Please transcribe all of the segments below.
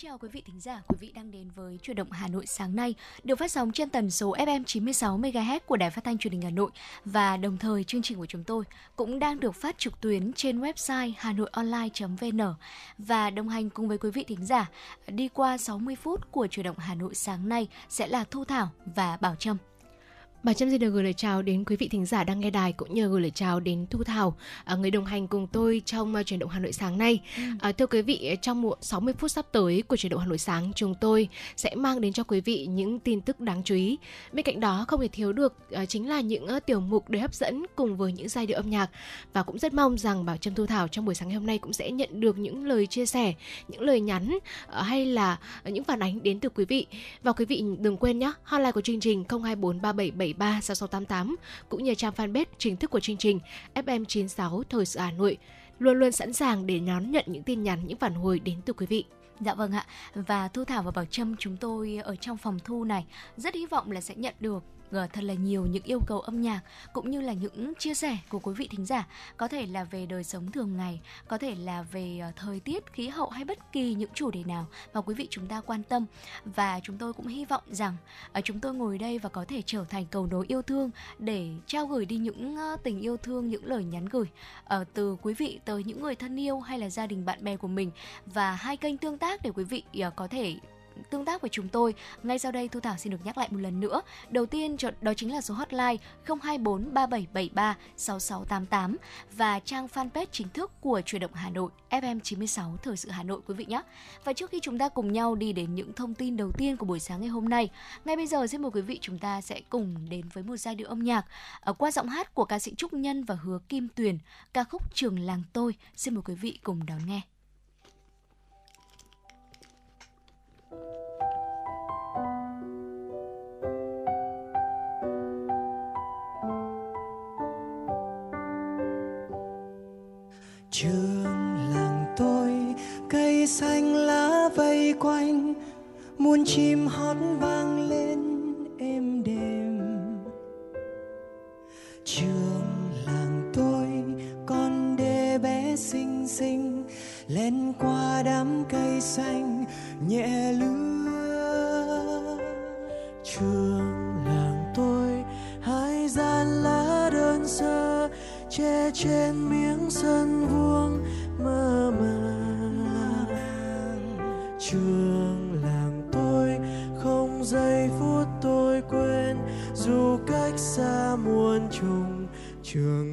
Chào quý vị thính giả, quý vị đang đến với Chuyển động Hà Nội sáng nay, được phát sóng trên tần số FM 96 MHz của Đài Phát thanh Truyền hình Hà Nội. Và đồng thời chương trình của chúng tôi cũng đang được phát trực tuyến trên website hanoionline.vn và đồng hành cùng với quý vị thính giả đi qua 60 phút của Chuyển động Hà Nội sáng nay sẽ là Thu Thảo và Bảo Trâm. Bà Trâm xin được gửi lời chào đến quý vị thính giả đang nghe đài cũng như gửi lời chào đến Thu Thảo, à, người đồng hành cùng tôi trong uh, chuyển động Hà Nội sáng nay. Ừ. À, thưa quý vị, trong một 60 phút sắp tới của chuyển động Hà Nội sáng, chúng tôi sẽ mang đến cho quý vị những tin tức đáng chú ý. Bên cạnh đó không thể thiếu được chính là những tiểu mục đầy hấp dẫn cùng với những giai điệu âm nhạc và cũng rất mong rằng Bảo Trâm Thu Thảo trong buổi sáng ngày hôm nay cũng sẽ nhận được những lời chia sẻ, những lời nhắn hay là những phản ánh đến từ quý vị. Và quý vị đừng quên nhé, hotline của chương trình 02437 73 6688 cũng như trang fanpage chính thức của chương trình FM96 Thời sự Hà Nội luôn luôn sẵn sàng để đón nhận những tin nhắn, những phản hồi đến từ quý vị. Dạ vâng ạ. Và Thu Thảo và Bảo Trâm chúng tôi ở trong phòng thu này rất hy vọng là sẽ nhận được thật là nhiều những yêu cầu âm nhạc, cũng như là những chia sẻ của quý vị thính giả. Có thể là về đời sống thường ngày, có thể là về ờ, thời tiết, khí hậu hay bất kỳ những chủ đề nào mà quý vị chúng ta quan tâm. Và chúng tôi cũng hy vọng rằng ờ, chúng tôi ngồi đây và có thể trở thành cầu nối yêu thương để trao gửi đi những ờ, tình yêu thương, những lời nhắn gửi từ quý vị tới những người thân yêu hay là gia đình bạn bè của mình và hai kênh tương tác để quý vị có thể tương tác với chúng tôi. Ngay sau đây Thu Thảo xin được nhắc lại một lần nữa. Đầu tiên đó chính là số hotline 024 3773 6688 và trang fanpage chính thức của Truyền động Hà Nội FM 96 Thời sự Hà Nội quý vị nhé. Và trước khi chúng ta cùng nhau đi đến những thông tin đầu tiên của buổi sáng ngày hôm nay, ngay bây giờ xin mời quý vị chúng ta sẽ cùng đến với một giai điệu âm nhạc ở qua giọng hát của ca sĩ Trúc Nhân và Hứa Kim Tuyền, ca khúc Trường làng tôi. Xin mời quý vị cùng đón nghe. Quanh, muôn chim hót vang lên êm đềm. Trường làng tôi, con đê bé xinh xinh lên qua đám cây xanh, nhẹ lứa. Trường làng tôi, hai gian lá đơn sơ, che trên mi 주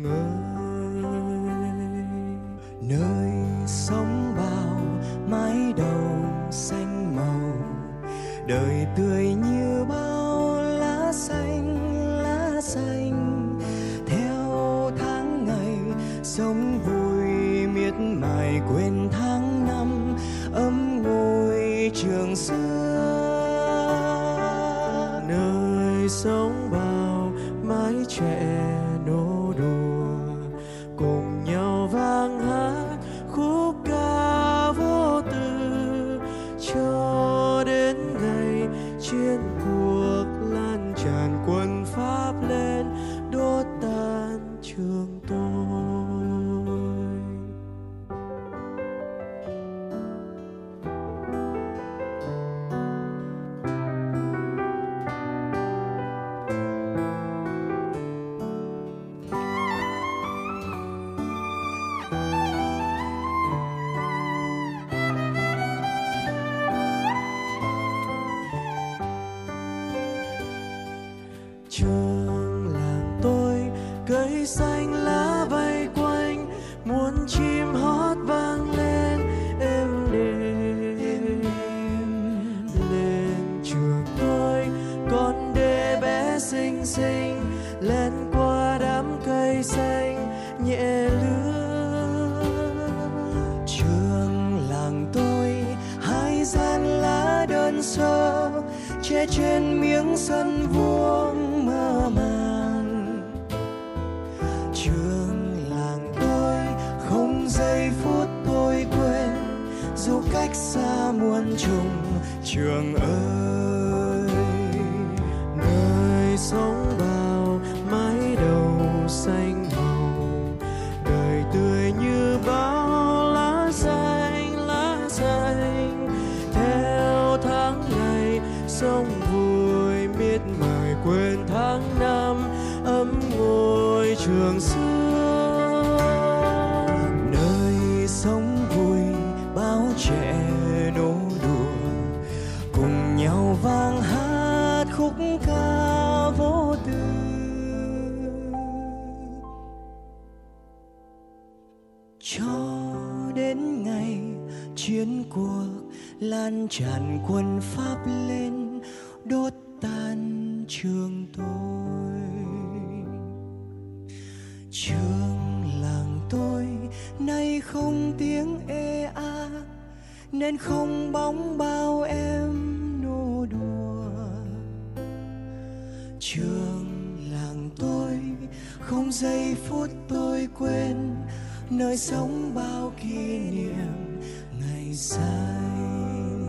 cho đến ngày chiến cuộc, lan tràn quân pháp lên, đốt tan trường tôi. Trường làng tôi nay không tiếng ê a, nên không bóng bao em nô đùa. Trường làng tôi không giây phút tôi quên nơi sống bao kỷ niệm ngày xanh.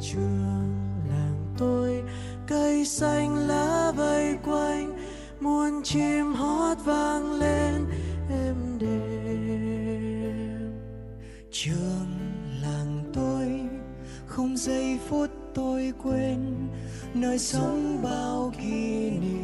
Trường làng tôi, cây xanh lá vây quanh, muôn chim hót vang lên êm đềm. Trường làng tôi không giây phút tôi quên, nơi sống bao kỷ niệm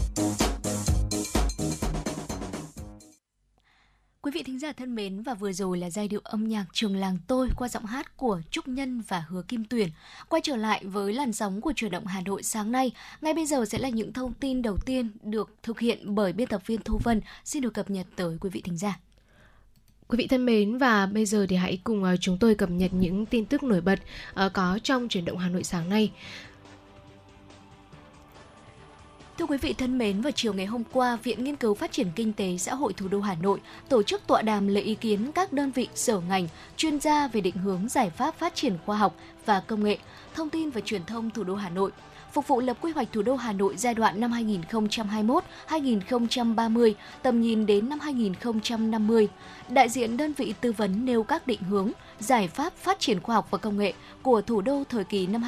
Quý vị thính giả thân mến và vừa rồi là giai điệu âm nhạc Trường làng tôi qua giọng hát của Trúc Nhân và Hứa Kim tuyền Quay trở lại với làn sóng của truyền động Hà Nội sáng nay, ngay bây giờ sẽ là những thông tin đầu tiên được thực hiện bởi biên tập viên Thu Vân xin được cập nhật tới quý vị thính giả. Quý vị thân mến và bây giờ thì hãy cùng à, chúng tôi cập nhật những tin tức nổi bật ờ, có trong chuyển động Hà Nội sáng nay. Thưa quý vị thân mến, vào chiều ngày hôm qua, Viện Nghiên cứu Phát triển Kinh tế Xã hội Thủ đô Hà Nội tổ chức tọa đàm lấy ý kiến các đơn vị sở ngành, chuyên gia về định hướng giải pháp phát triển khoa học và công nghệ, thông tin và truyền thông thủ đô Hà Nội phục vụ lập quy hoạch thủ đô Hà Nội giai đoạn năm 2021-2030, tầm nhìn đến năm 2050. Đại diện đơn vị tư vấn nêu các định hướng, giải pháp phát triển khoa học và công nghệ của thủ đô thời kỳ năm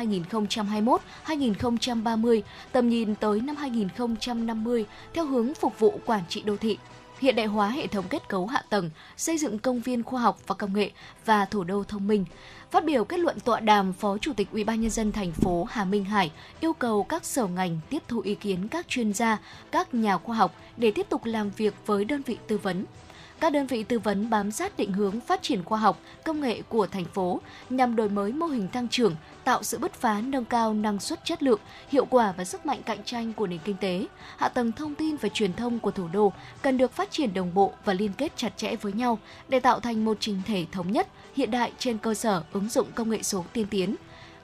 2021-2030, tầm nhìn tới năm 2050 theo hướng phục vụ quản trị đô thị hiện đại hóa hệ thống kết cấu hạ tầng, xây dựng công viên khoa học và công nghệ và thủ đô thông minh. Phát biểu kết luận tọa đàm, Phó Chủ tịch UBND thành phố Hà Minh Hải yêu cầu các sở ngành tiếp thu ý kiến các chuyên gia, các nhà khoa học để tiếp tục làm việc với đơn vị tư vấn. Các đơn vị tư vấn bám sát định hướng phát triển khoa học, công nghệ của thành phố nhằm đổi mới mô hình tăng trưởng, tạo sự bứt phá nâng cao năng suất chất lượng, hiệu quả và sức mạnh cạnh tranh của nền kinh tế. Hạ tầng thông tin và truyền thông của thủ đô cần được phát triển đồng bộ và liên kết chặt chẽ với nhau để tạo thành một trình thể thống nhất, hiện đại trên cơ sở ứng dụng công nghệ số tiên tiến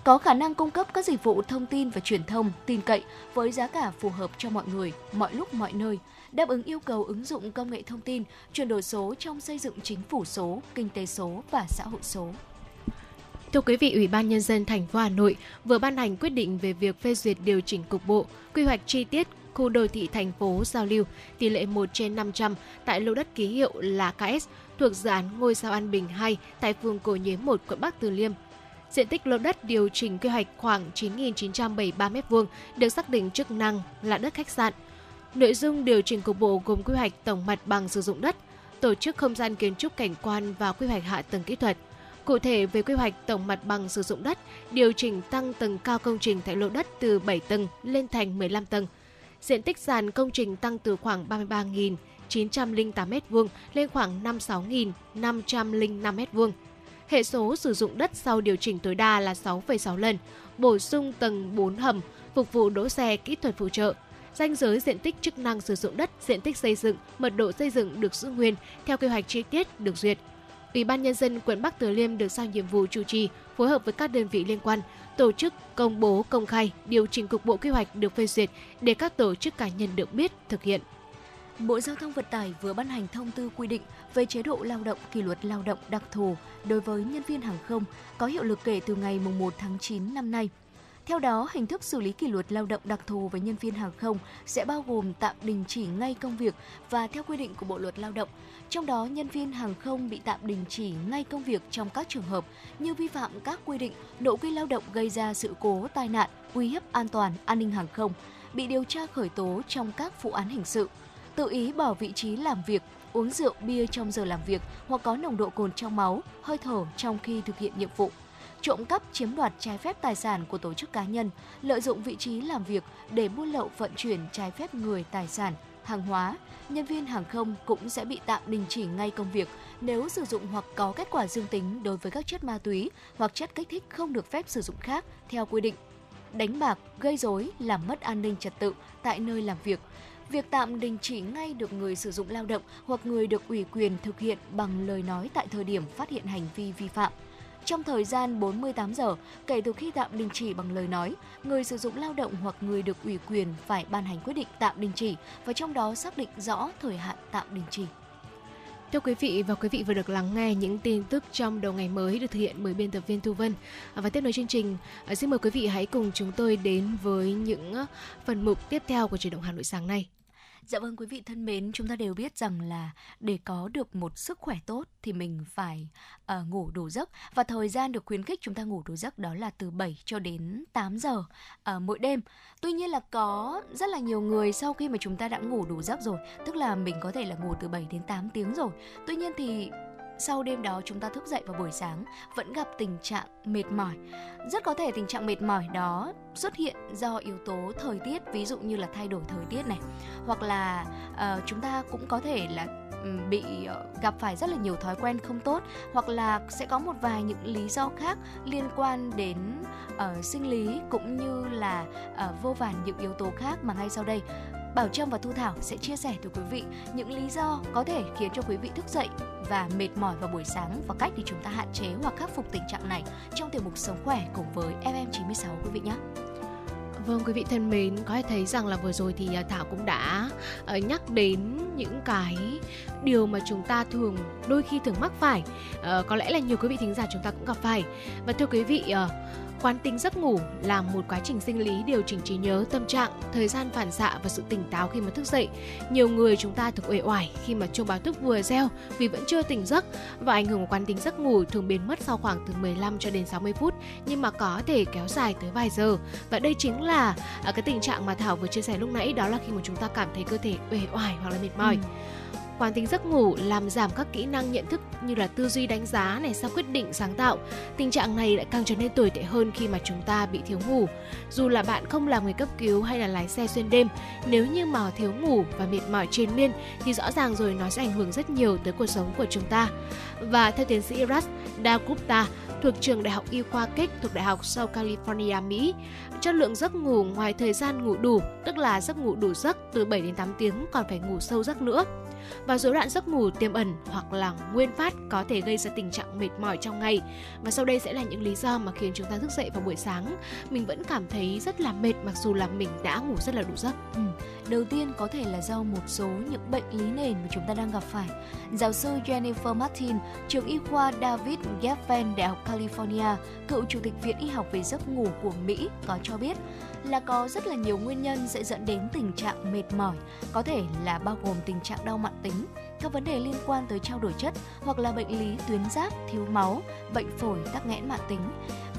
có khả năng cung cấp các dịch vụ thông tin và truyền thông tin cậy với giá cả phù hợp cho mọi người, mọi lúc mọi nơi, đáp ứng yêu cầu ứng dụng công nghệ thông tin, chuyển đổi số trong xây dựng chính phủ số, kinh tế số và xã hội số. Thưa quý vị, Ủy ban nhân dân thành phố Hà Nội vừa ban hành quyết định về việc phê duyệt điều chỉnh cục bộ, quy hoạch chi tiết khu đô thị thành phố giao lưu tỷ lệ 1 trên 500 tại lô đất ký hiệu là KS thuộc dự án ngôi sao An Bình 2 tại phường Cổ Nhuế 1, quận Bắc Từ Liêm. Diện tích lô đất điều chỉnh quy hoạch khoảng 9.973 m2 được xác định chức năng là đất khách sạn. Nội dung điều chỉnh cục bộ gồm quy hoạch tổng mặt bằng sử dụng đất, tổ chức không gian kiến trúc cảnh quan và quy hoạch hạ tầng kỹ thuật. Cụ thể về quy hoạch tổng mặt bằng sử dụng đất, điều chỉnh tăng tầng cao công trình tại lô đất từ 7 tầng lên thành 15 tầng. Diện tích sàn công trình tăng từ khoảng 33.908 m2 lên khoảng 56.505 m2. Hệ số sử dụng đất sau điều chỉnh tối đa là 6,6 lần, bổ sung tầng 4 hầm, phục vụ đỗ xe kỹ thuật phụ trợ. Danh giới diện tích chức năng sử dụng đất, diện tích xây dựng, mật độ xây dựng được giữ nguyên theo quy hoạch chi tiết được duyệt. Ủy ban nhân dân quận Bắc Từ Liêm được giao nhiệm vụ chủ trì, phối hợp với các đơn vị liên quan, tổ chức công bố công khai điều chỉnh cục bộ quy hoạch được phê duyệt để các tổ chức cá nhân được biết thực hiện. Bộ Giao thông Vận tải vừa ban hành thông tư quy định về chế độ lao động kỷ luật lao động đặc thù đối với nhân viên hàng không có hiệu lực kể từ ngày 1 tháng 9 năm nay. Theo đó, hình thức xử lý kỷ luật lao động đặc thù với nhân viên hàng không sẽ bao gồm tạm đình chỉ ngay công việc và theo quy định của Bộ luật Lao động. Trong đó, nhân viên hàng không bị tạm đình chỉ ngay công việc trong các trường hợp như vi phạm các quy định nội quy lao động gây ra sự cố tai nạn, uy hiếp an toàn, an ninh hàng không, bị điều tra khởi tố trong các vụ án hình sự, tự ý bỏ vị trí làm việc, uống rượu bia trong giờ làm việc hoặc có nồng độ cồn trong máu, hơi thở trong khi thực hiện nhiệm vụ trộm cắp chiếm đoạt trái phép tài sản của tổ chức cá nhân, lợi dụng vị trí làm việc để buôn lậu vận chuyển trái phép người tài sản, hàng hóa, nhân viên hàng không cũng sẽ bị tạm đình chỉ ngay công việc nếu sử dụng hoặc có kết quả dương tính đối với các chất ma túy hoặc chất kích thích không được phép sử dụng khác theo quy định. Đánh bạc, gây rối, làm mất an ninh trật tự tại nơi làm việc, việc tạm đình chỉ ngay được người sử dụng lao động hoặc người được ủy quyền thực hiện bằng lời nói tại thời điểm phát hiện hành vi vi phạm trong thời gian 48 giờ kể từ khi tạm đình chỉ bằng lời nói, người sử dụng lao động hoặc người được ủy quyền phải ban hành quyết định tạm đình chỉ và trong đó xác định rõ thời hạn tạm đình chỉ. Thưa quý vị và quý vị vừa được lắng nghe những tin tức trong đầu ngày mới được thực hiện bởi biên tập viên Thu Vân. Và tiếp nối chương trình, ờ, xin mời quý vị hãy cùng chúng tôi đến với những ờ, phần mục tiếp theo của chuyển động Hà Nội sáng nay. Dạ vâng quý vị thân mến, chúng ta đều biết rằng là để có được một sức khỏe tốt thì mình phải uh, ngủ đủ giấc và thời gian được khuyến khích chúng ta ngủ đủ giấc đó là từ 7 cho đến 8 giờ uh, mỗi đêm. Tuy nhiên là có rất là nhiều người sau khi mà chúng ta đã ngủ đủ giấc rồi, tức là mình có thể là ngủ từ 7 đến 8 tiếng rồi. Tuy nhiên thì sau đêm đó chúng ta thức dậy vào buổi sáng vẫn gặp tình trạng mệt mỏi. Rất có thể tình trạng mệt mỏi đó xuất hiện do yếu tố thời tiết, ví dụ như là thay đổi thời tiết này, hoặc là uh, chúng ta cũng có thể là bị ờ, gặp phải rất là nhiều thói quen không tốt hoặc là sẽ có một vài những lý do khác liên quan đến uh, sinh lý cũng như là uh, vô vàn những yếu tố khác mà ngay sau đây Bảo Trâm và Thu Thảo sẽ chia sẻ tới quý vị những lý do có thể khiến cho quý vị thức dậy và mệt mỏi vào buổi sáng và cách để chúng ta hạn chế hoặc khắc phục tình trạng này trong tiểu mục Sống khỏe cùng với FM96 quý vị nhé. Vâng quý vị thân mến, có thể thấy rằng là vừa rồi thì à, Thảo cũng đã ờ, nhắc đến những cái điều mà chúng ta thường đôi khi thường mắc phải. Ờ, có lẽ là nhiều quý vị thính giả chúng ta cũng gặp phải. Và thưa quý vị, ờ, Quán tính giấc ngủ là một quá trình sinh lý điều chỉnh trí nhớ, tâm trạng, thời gian phản xạ và sự tỉnh táo khi mà thức dậy. Nhiều người chúng ta thường uể oải khi mà chuông báo thức vừa reo vì vẫn chưa tỉnh giấc và ảnh hưởng của quán tính giấc ngủ thường biến mất sau khoảng từ 15 cho đến 60 phút nhưng mà có thể kéo dài tới vài giờ. Và đây chính là à, cái tình trạng mà Thảo vừa chia sẻ lúc nãy đó là khi mà chúng ta cảm thấy cơ thể uể oải hoặc là mệt mỏi. Ừ Quán tính giấc ngủ làm giảm các kỹ năng nhận thức như là tư duy đánh giá này sau quyết định sáng tạo. Tình trạng này lại càng trở nên tồi tệ hơn khi mà chúng ta bị thiếu ngủ. Dù là bạn không làm người cấp cứu hay là lái xe xuyên đêm, nếu như mà thiếu ngủ và mệt mỏi trên miên thì rõ ràng rồi nó sẽ ảnh hưởng rất nhiều tới cuộc sống của chúng ta. Và theo tiến sĩ Ras Dagupta, thuộc trường Đại học Y khoa Kích thuộc Đại học South California, Mỹ. Chất lượng giấc ngủ ngoài thời gian ngủ đủ, tức là giấc ngủ đủ giấc từ 7 đến 8 tiếng còn phải ngủ sâu giấc nữa và rối loạn giấc ngủ tiềm ẩn hoặc là nguyên phát có thể gây ra tình trạng mệt mỏi trong ngày. Và sau đây sẽ là những lý do mà khiến chúng ta thức dậy vào buổi sáng mình vẫn cảm thấy rất là mệt mặc dù là mình đã ngủ rất là đủ giấc. Ừ. Đầu tiên có thể là do một số những bệnh lý nền mà chúng ta đang gặp phải. Giáo sư Jennifer Martin, trường y khoa David Geffen, Đại học California, cựu chủ tịch Viện Y học về giấc ngủ của Mỹ có cho biết là có rất là nhiều nguyên nhân sẽ dẫn đến tình trạng mệt mỏi, có thể là bao gồm tình trạng đau mạn tính, các vấn đề liên quan tới trao đổi chất hoặc là bệnh lý tuyến giáp, thiếu máu, bệnh phổi, tắc nghẽn mạn tính.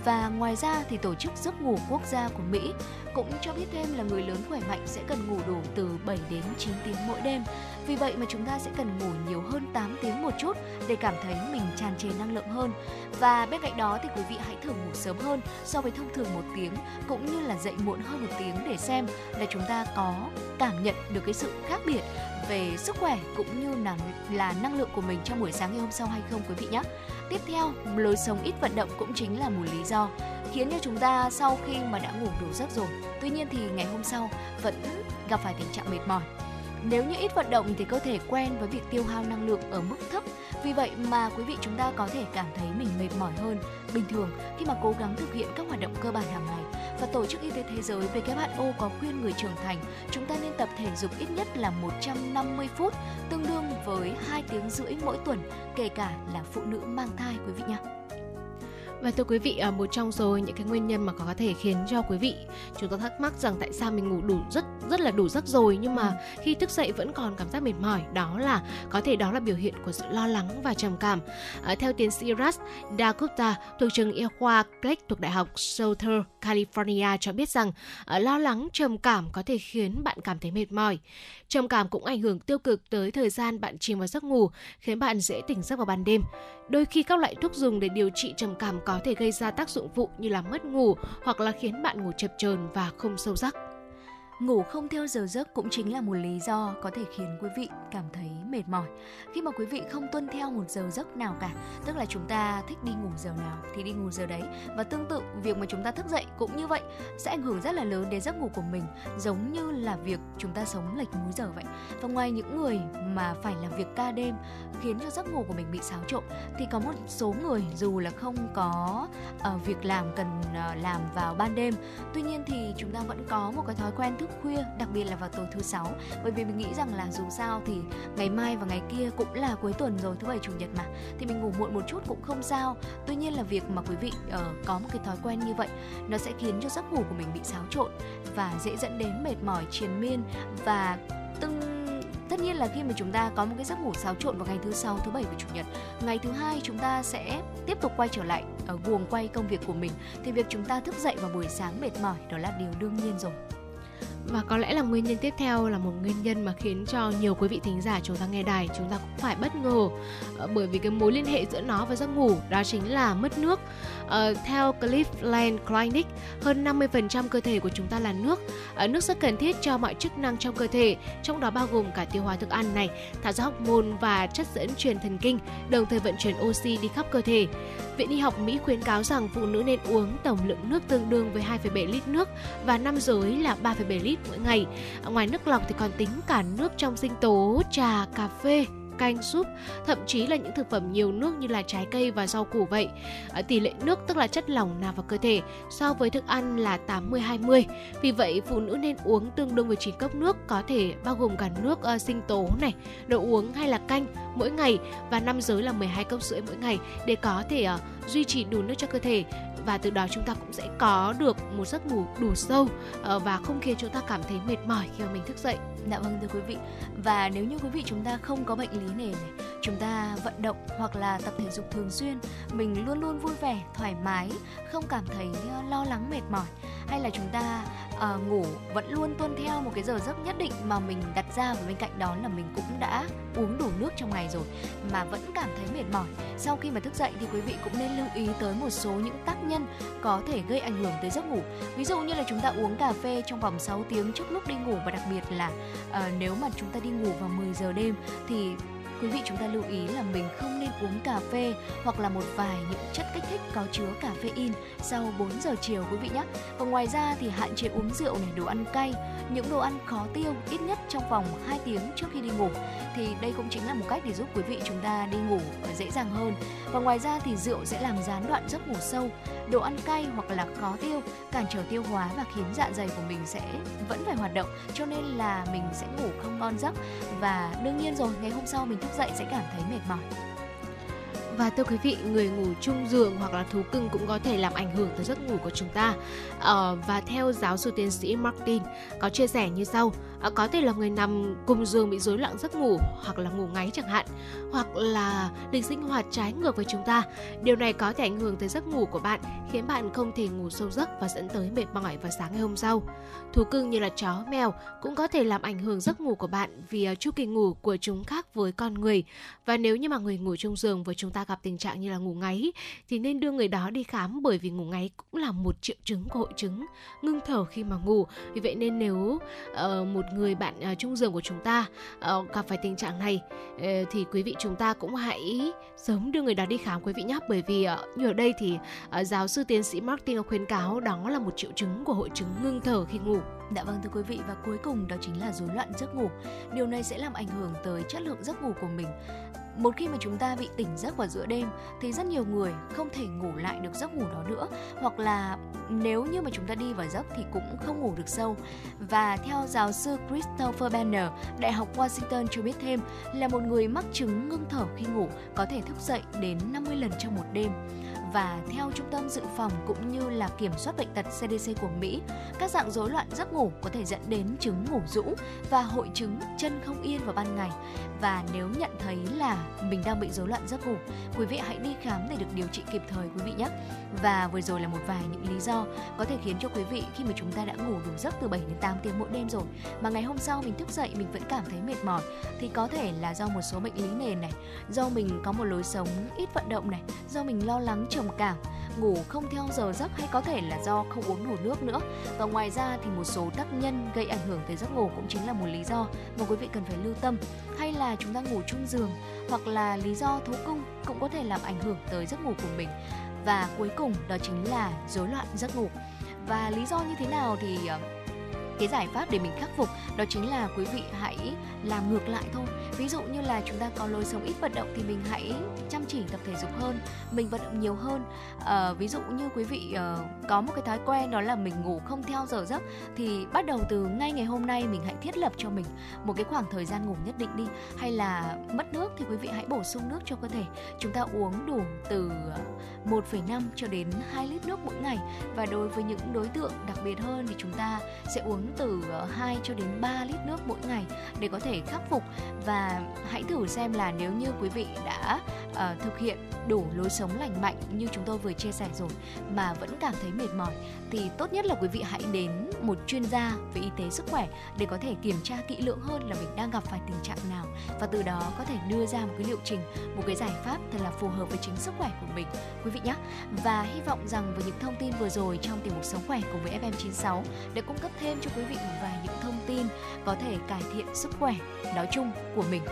Và ngoài ra thì tổ chức giấc ngủ quốc gia của Mỹ cũng cho biết thêm là người lớn khỏe mạnh sẽ cần ngủ đủ từ 7 đến 9 tiếng mỗi đêm. Vì vậy mà chúng ta sẽ cần ngủ nhiều hơn 8 tiếng một chút để cảm thấy mình tràn trề năng lượng hơn. Và bên cạnh đó thì quý vị hãy thử ngủ sớm hơn so với thông thường một tiếng cũng như là dậy muộn hơn một tiếng để xem là chúng ta có cảm nhận được cái sự khác biệt về sức khỏe cũng như là là năng lượng của mình trong buổi sáng ngày hôm sau hay không quý vị nhé. Tiếp theo, lối sống ít vận động cũng chính là một lý do khiến cho chúng ta sau khi mà đã ngủ đủ giấc rồi, tuy nhiên thì ngày hôm sau vẫn gặp phải tình trạng mệt mỏi. Nếu như ít vận động thì cơ thể quen với việc tiêu hao năng lượng ở mức thấp, vì vậy mà quý vị chúng ta có thể cảm thấy mình mệt mỏi hơn bình thường khi mà cố gắng thực hiện các hoạt động cơ bản hàng ngày và Tổ chức Y tế Thế giới WHO có khuyên người trưởng thành chúng ta nên tập thể dục ít nhất là 150 phút, tương đương với 2 tiếng rưỡi mỗi tuần, kể cả là phụ nữ mang thai quý vị nhé. Và thưa quý vị, à, một trong số những cái nguyên nhân mà có thể khiến cho quý vị chúng ta thắc mắc rằng tại sao mình ngủ đủ rất rất là đủ giấc rồi nhưng mà khi thức dậy vẫn còn cảm giác mệt mỏi, đó là có thể đó là biểu hiện của sự lo lắng và trầm cảm. À, theo tiến sĩ Raj Dakota thuộc trường y khoa Clark thuộc Đại học Southern California cho biết rằng à, lo lắng trầm cảm có thể khiến bạn cảm thấy mệt mỏi. Trầm cảm cũng ảnh hưởng tiêu cực tới thời gian bạn chìm vào giấc ngủ, khiến bạn dễ tỉnh giấc vào ban đêm. Đôi khi các loại thuốc dùng để điều trị trầm cảm có thể gây ra tác dụng phụ như là mất ngủ hoặc là khiến bạn ngủ chập chờn và không sâu giấc. Ngủ không theo giờ giấc cũng chính là một lý do có thể khiến quý vị cảm thấy mệt mỏi. Khi mà quý vị không tuân theo một giờ giấc nào cả, tức là chúng ta thích đi ngủ giờ nào thì đi ngủ giờ đấy và tương tự việc mà chúng ta thức dậy cũng như vậy sẽ ảnh hưởng rất là lớn đến giấc ngủ của mình, giống như là việc chúng ta sống lệch múi giờ vậy. Và ngoài những người mà phải làm việc ca đêm khiến cho giấc ngủ của mình bị xáo trộn thì có một số người dù là không có uh, việc làm cần uh, làm vào ban đêm, tuy nhiên thì chúng ta vẫn có một cái thói quen thức thức khuya đặc biệt là vào tối thứ sáu. Bởi vì mình nghĩ rằng là dù sao thì ngày mai và ngày kia cũng là cuối tuần rồi thứ bảy chủ nhật mà. Thì mình ngủ muộn một chút cũng không sao. Tuy nhiên là việc mà quý vị uh, có một cái thói quen như vậy nó sẽ khiến cho giấc ngủ của mình bị xáo trộn và dễ dẫn đến mệt mỏi triền miên. Và từng tất nhiên là khi mà chúng ta có một cái giấc ngủ xáo trộn vào ngày thứ sáu thứ bảy và chủ nhật ngày thứ hai chúng ta sẽ tiếp tục quay trở lại ở guồng quay công việc của mình. Thì việc chúng ta thức dậy vào buổi sáng mệt mỏi đó là điều đương nhiên rồi và có lẽ là nguyên nhân tiếp theo là một nguyên nhân mà khiến cho nhiều quý vị thính giả chúng ta nghe đài chúng ta cũng phải bất ngờ. Ờ, bởi vì cái mối liên hệ giữa nó và giấc ngủ đó chính là mất nước uh, theo Cleveland Clinic hơn 50% cơ thể của chúng ta là nước. Uh, nước rất cần thiết cho mọi chức năng trong cơ thể trong đó bao gồm cả tiêu hóa thức ăn này thải ra hormone và chất dẫn truyền thần kinh đồng thời vận chuyển oxy đi khắp cơ thể. Viện Y học Mỹ khuyến cáo rằng phụ nữ nên uống tổng lượng nước tương đương với 2,7 lít nước và nam giới là 3,7 lít mỗi ngày. Ờ, ngoài nước lọc thì còn tính cả nước trong sinh tố, trà, cà phê, canh, súp, thậm chí là những thực phẩm nhiều nước như là trái cây và rau củ vậy. À, tỷ lệ nước tức là chất lỏng nạp vào cơ thể so với thức ăn là 80-20. Vì vậy, phụ nữ nên uống tương đương với 9 cốc nước có thể bao gồm cả nước uh, sinh tố này, đồ uống hay là canh mỗi ngày và nam giới là 12 cốc rưỡi mỗi ngày để có thể uh, duy trì đủ nước cho cơ thể và từ đó chúng ta cũng sẽ có được một giấc ngủ đủ sâu uh, và không khiến chúng ta cảm thấy mệt mỏi khi mà mình thức dậy. Dạ vâng thưa quý vị. Và nếu như quý vị chúng ta không có bệnh lý nền này, chúng ta vận động hoặc là tập thể dục thường xuyên, mình luôn luôn vui vẻ, thoải mái, không cảm thấy ờ, lo lắng mệt mỏi hay là chúng ta à, ngủ vẫn luôn tuân theo một cái giờ giấc nhất định mà mình đặt ra và bên cạnh đó là mình cũng đã uống đủ nước trong ngày rồi mà vẫn cảm thấy mệt mỏi. Sau khi mà thức dậy thì quý vị cũng nên lưu ý tới một số những tác nhân có thể gây ảnh hưởng tới giấc ngủ. Ví dụ như là chúng ta uống cà phê trong vòng 6 tiếng trước lúc đi ngủ và đặc biệt là à, nếu mà chúng ta đi ngủ vào 10 giờ đêm thì quý vị chúng ta lưu ý là mình không nên uống cà phê hoặc là một vài những chất kích thích có chứa caffeine sau 4 giờ chiều quý vị nhé. Và ngoài ra thì hạn chế uống rượu này, đồ ăn cay, những đồ ăn khó tiêu ít nhất trong vòng 2 tiếng trước khi đi ngủ. Thì đây cũng chính là một cách để giúp quý vị chúng ta đi ngủ dễ dàng hơn. Và ngoài ra thì rượu sẽ làm gián đoạn giấc ngủ sâu. Đồ ăn cay hoặc là khó tiêu cản trở tiêu hóa và khiến dạ dày của mình sẽ vẫn phải hoạt động cho nên là mình sẽ ngủ không ngon giấc và đương nhiên rồi ngày hôm sau mình thức dậy sẽ cảm thấy mệt mỏi và thưa quý vị, người ngủ chung giường hoặc là thú cưng cũng có thể làm ảnh hưởng tới giấc ngủ của chúng ta. Ờ, và theo giáo sư tiến sĩ Martin có chia sẻ như sau, à, có thể là người nằm cùng giường bị rối loạn giấc ngủ hoặc là ngủ ngáy chẳng hạn, hoặc là lịch sinh hoạt trái ngược với chúng ta. Điều này có thể ảnh hưởng tới giấc ngủ của bạn, khiến bạn không thể ngủ sâu giấc và dẫn tới mệt mỏi vào sáng ngày hôm sau. Thú cưng như là chó, mèo cũng có thể làm ảnh hưởng giấc ngủ của bạn vì à, chu kỳ ngủ của chúng khác với con người. Và nếu như mà người ngủ chung giường với chúng ta gặp tình trạng như là ngủ ngáy thì nên đưa người đó đi khám bởi vì ngủ ngáy cũng là một triệu chứng của hội chứng ngưng thở khi mà ngủ. Vì vậy nên nếu uh, một người bạn uh, chung giường của chúng ta uh, gặp phải tình trạng này uh, thì quý vị chúng ta cũng hãy sớm đưa người đó đi khám quý vị nhé bởi vì uh, như ở đây thì uh, giáo sư tiến sĩ Martin khuyến cáo đó là một triệu chứng của hội chứng ngưng thở khi ngủ. Dạ vâng thưa quý vị và cuối cùng đó chính là rối loạn giấc ngủ. Điều này sẽ làm ảnh hưởng tới chất lượng giấc ngủ của mình một khi mà chúng ta bị tỉnh giấc vào giữa đêm, thì rất nhiều người không thể ngủ lại được giấc ngủ đó nữa. Hoặc là nếu như mà chúng ta đi vào giấc thì cũng không ngủ được sâu. Và theo giáo sư Christopher Banner, Đại học Washington cho biết thêm là một người mắc chứng ngưng thở khi ngủ có thể thức dậy đến 50 lần trong một đêm và theo Trung tâm Dự phòng cũng như là Kiểm soát bệnh tật CDC của Mỹ, các dạng rối loạn giấc ngủ có thể dẫn đến chứng ngủ rũ và hội chứng chân không yên vào ban ngày. Và nếu nhận thấy là mình đang bị rối loạn giấc ngủ, quý vị hãy đi khám để được điều trị kịp thời quý vị nhé. Và vừa rồi là một vài những lý do có thể khiến cho quý vị khi mà chúng ta đã ngủ đủ giấc từ 7 đến 8 tiếng mỗi đêm rồi mà ngày hôm sau mình thức dậy mình vẫn cảm thấy mệt mỏi thì có thể là do một số bệnh lý nền này, do mình có một lối sống ít vận động này, do mình lo lắng trầm cảm ngủ không theo giờ giấc hay có thể là do không uống đủ nước nữa. Và ngoài ra thì một số tác nhân gây ảnh hưởng tới giấc ngủ cũng chính là một lý do mà quý vị cần phải lưu tâm. Hay là chúng ta ngủ chung giường, hoặc là lý do thú cung cũng có thể làm ảnh hưởng tới giấc ngủ của mình. Và cuối cùng đó chính là rối loạn giấc ngủ. Và lý do như thế nào thì ờ, cái giải pháp để mình khắc phục đó chính là quý vị hãy làm ngược lại thôi. Ví dụ như là chúng ta có lối sống ít vận động thì mình hãy chăm chỉ tập thể dục hơn mình vận động nhiều hơn. À, ví dụ như quý vị uh, có một cái thói quen đó là mình ngủ không theo giờ giấc thì bắt đầu từ ngay ngày hôm nay mình hãy thiết lập cho mình một cái khoảng thời gian ngủ nhất định đi. Hay là mất nước thì quý vị hãy bổ sung nước cho cơ thể. Chúng ta uống đủ từ 1,5 cho đến 2 lít nước mỗi ngày. Và đối với những đối tượng đặc biệt hơn thì chúng ta sẽ uống từ 2 cho đến 3 lít nước mỗi ngày để có thể thể khắc phục. Và hãy thử xem là nếu như quý vị đã uh, thực hiện đủ lối sống lành mạnh như chúng tôi vừa chia sẻ rồi mà vẫn cảm thấy mệt mỏi thì tốt nhất là quý vị hãy đến một chuyên gia về y tế sức khỏe để có thể kiểm tra kỹ lưỡng hơn là mình đang gặp phải tình trạng nào. Và từ đó có thể đưa ra một cái liệu trình một cái giải pháp thật là phù hợp với chính sức khỏe của mình quý vị nhé. Và hy vọng rằng với những thông tin vừa rồi trong tiểu mục sống khỏe cùng với FM96 để cung cấp thêm cho quý vị một vài những thông tin có thể cải thiện sức khỏe nói chung của mình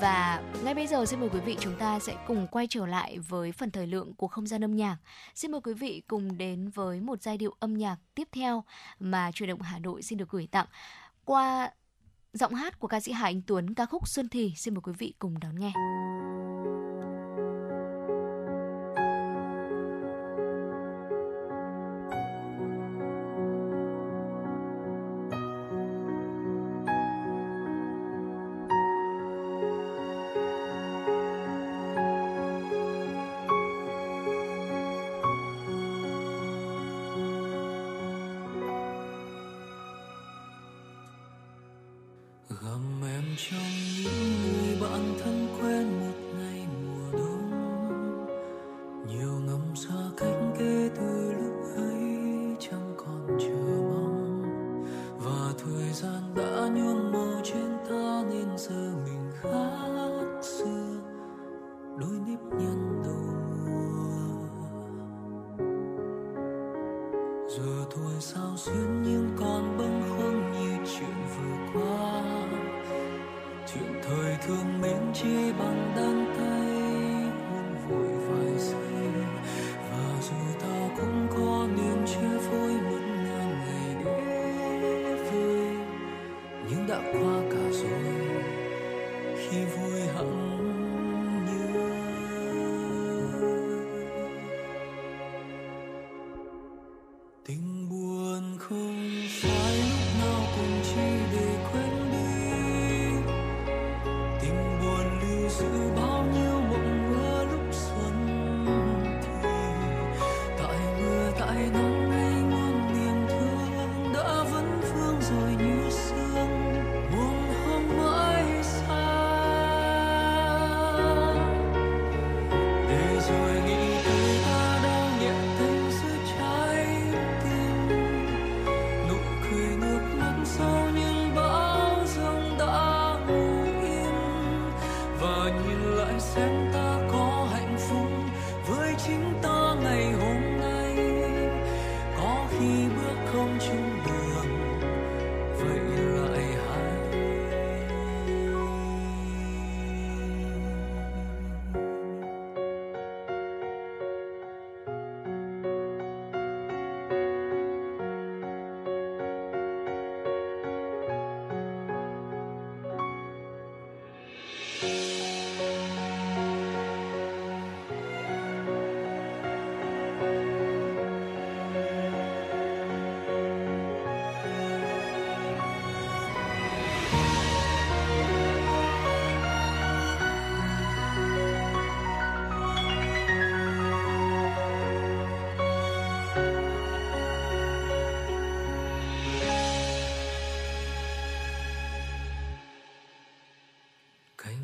và ngay bây giờ xin mời quý vị chúng ta sẽ cùng quay trở lại với phần thời lượng của không gian âm nhạc. Xin mời quý vị cùng đến với một giai điệu âm nhạc tiếp theo mà truyền động Hà Nội xin được gửi tặng qua giọng hát của ca sĩ Hà Anh Tuấn, ca khúc Xuân Thì. Xin mời quý vị cùng đón nghe.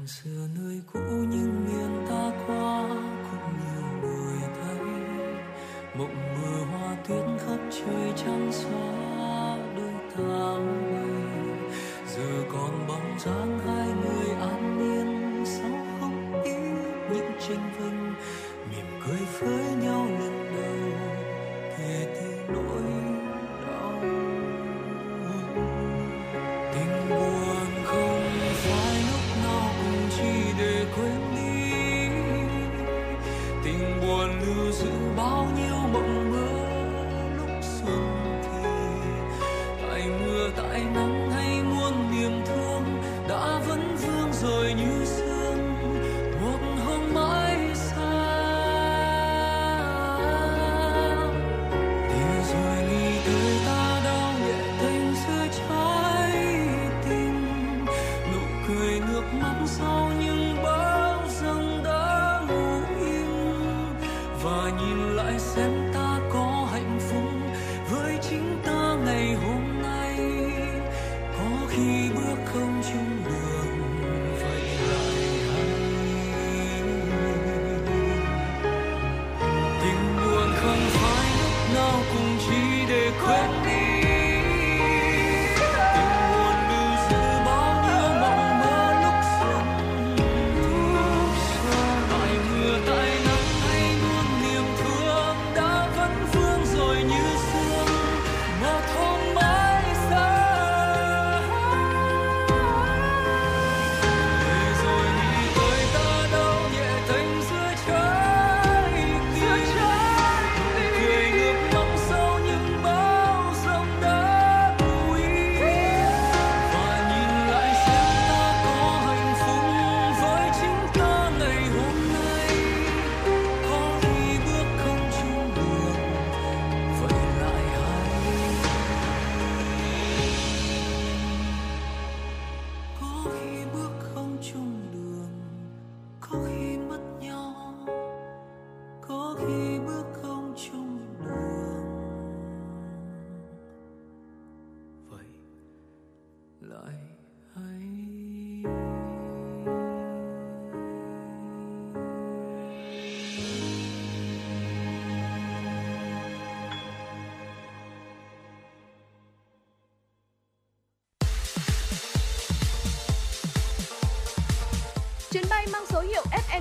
Cành xưa nơi cũ những miền ta qua cũng nhiều đổi thay mộng mưa hoa tuyết khắp trời trăng xóa đôi ta ngày giờ còn bóng dáng hai người an nhiên sau không ít những tranh vinh. Mỉm cười với nhau lần đầu kể từ nỗi đau. Tình buồn không phải lúc chỉ để quên đi. Tình buồn lưu giữ bao nhiêu mộng